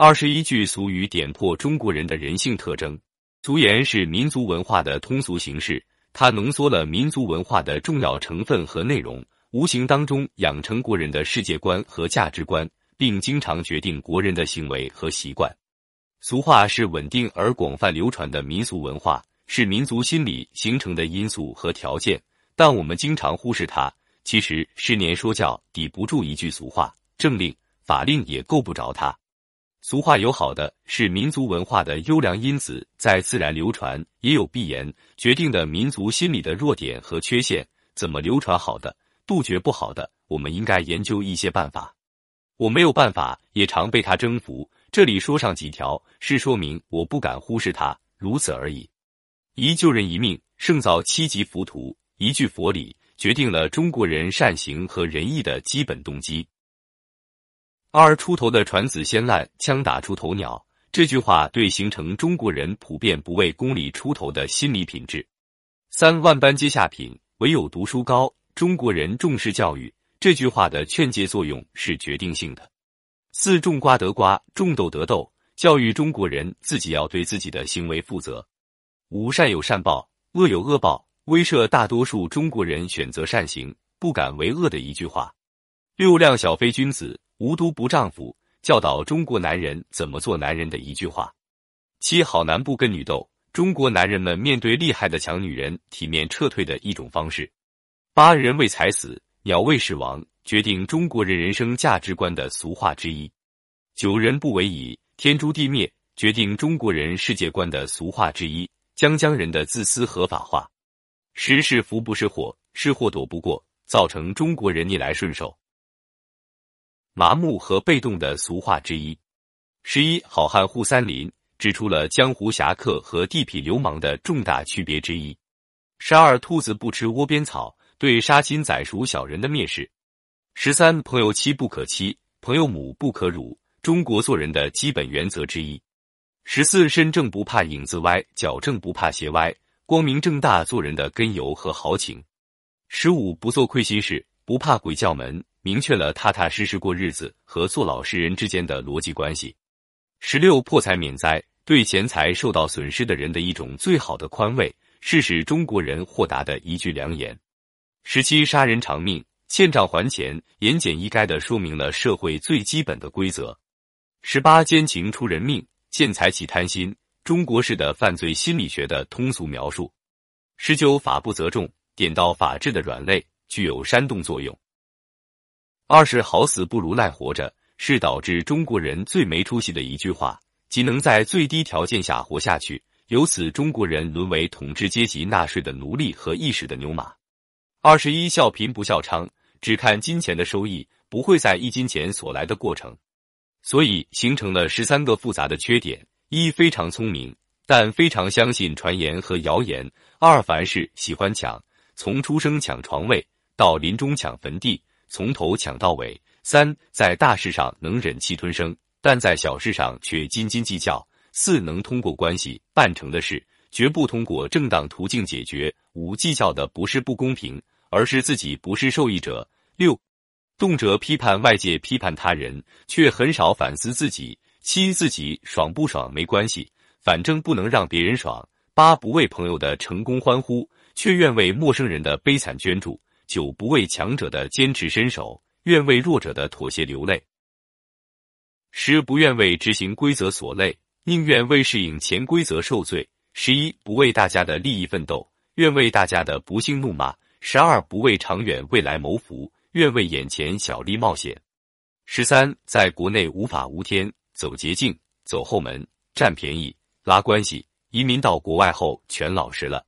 二十一句俗语点破中国人的人性特征。俗言是民族文化的通俗形式，它浓缩了民族文化的重要成分和内容，无形当中养成国人的世界观和价值观，并经常决定国人的行为和习惯。俗话是稳定而广泛流传的民俗文化，是民族心理形成的因素和条件，但我们经常忽视它。其实，十年说教抵不住一句俗话，政令法令也够不着它。俗话有好的，是民族文化的优良因子在自然流传；也有必言，决定的民族心理的弱点和缺陷。怎么流传好的，杜绝不好的？我们应该研究一些办法。我没有办法，也常被他征服。这里说上几条，是说明我不敢忽视他，如此而已。一救人一命，胜造七级浮屠。一句佛理，决定了中国人善行和仁义的基本动机。二出头的船子先烂，枪打出头鸟。这句话对形成中国人普遍不为公理出头的心理品质。三万般皆下品，唯有读书高。中国人重视教育，这句话的劝诫作用是决定性的。四种瓜得瓜，种豆得豆。教育中国人自己要对自己的行为负责。五善有善报，恶有恶报，威慑大多数中国人选择善行，不敢为恶的一句话。六量小非君子。无毒不丈夫，教导中国男人怎么做男人的一句话。七好男不跟女斗，中国男人们面对厉害的强女人，体面撤退的一种方式。八人为财死，鸟为食亡，决定中国人人生价值观的俗话之一。九人不为已，天诛地灭，决定中国人世界观的俗话之一。将将人的自私合法化。十是福不是祸，是祸躲不过，造成中国人逆来顺受。麻木和被动的俗话之一。十一，好汉护三林，指出了江湖侠客和地痞流氓的重大区别之一。十二，兔子不吃窝边草，对杀亲宰熟小人的蔑视。十三，朋友妻不可欺，朋友母不可辱，中国做人的基本原则之一。十四，身正不怕影子歪，脚正不怕鞋歪，光明正大做人的根由和豪情。十五，不做亏心事，不怕鬼叫门。明确了踏踏实实过日子和做老实人之间的逻辑关系。十六破财免灾，对钱财受到损失的人的一种最好的宽慰，是使中国人豁达的一句良言。十七杀人偿命，欠账还钱，言简意赅的说明了社会最基本的规则。十八奸情出人命，见财起贪心，中国式的犯罪心理学的通俗描述。十九法不责众，点到法治的软肋，具有煽动作用。二是好死不如赖活着，是导致中国人最没出息的一句话，即能在最低条件下活下去，由此中国人沦为统治阶级纳税的奴隶和意识的牛马。二十一笑贫不笑娼，只看金钱的收益，不会在意金钱所来的过程，所以形成了十三个复杂的缺点：一非常聪明，但非常相信传言和谣言；二凡事喜欢抢，从出生抢床位到临终抢坟地。从头抢到尾。三，在大事上能忍气吞声，但在小事上却斤斤计较。四，能通过关系办成的事，绝不通过正当途径解决。五，计较的不是不公平，而是自己不是受益者。六，动辄批判外界，批判他人，却很少反思自己。七，自己爽不爽没关系，反正不能让别人爽。八，不为朋友的成功欢呼，却愿为陌生人的悲惨捐助。九不为强者的坚持伸手，愿为弱者的妥协流泪。十不愿为执行规则所累，宁愿为适应潜规则受罪。十一不为大家的利益奋斗，愿为大家的不幸怒骂。十二不为长远未来谋福，愿为眼前小利冒险。十三在国内无法无天，走捷径，走后门，占便宜，拉关系，移民到国外后全老实了。